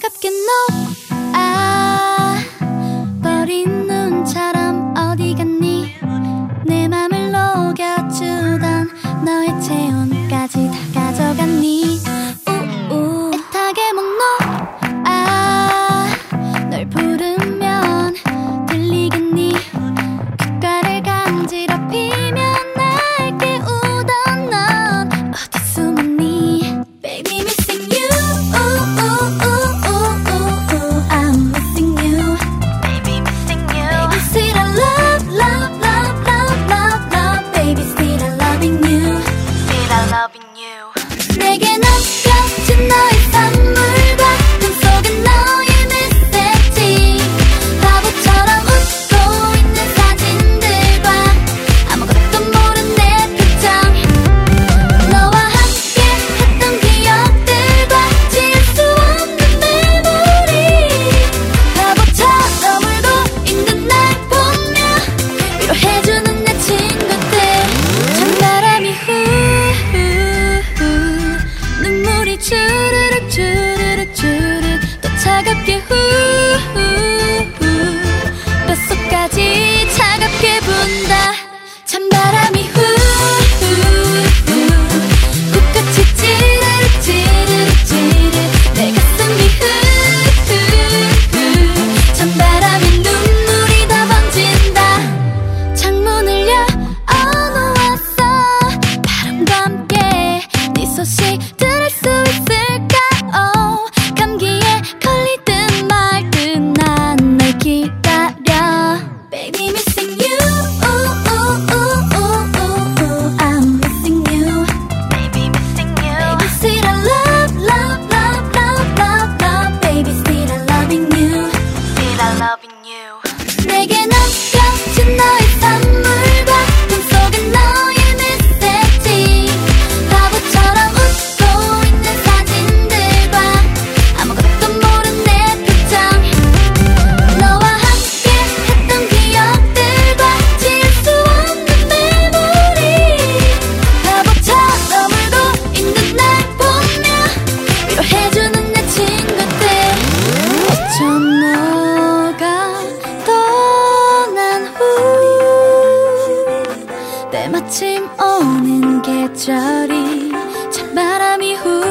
차갑게 너 You. 아침 오는 계절이 찬바람이 후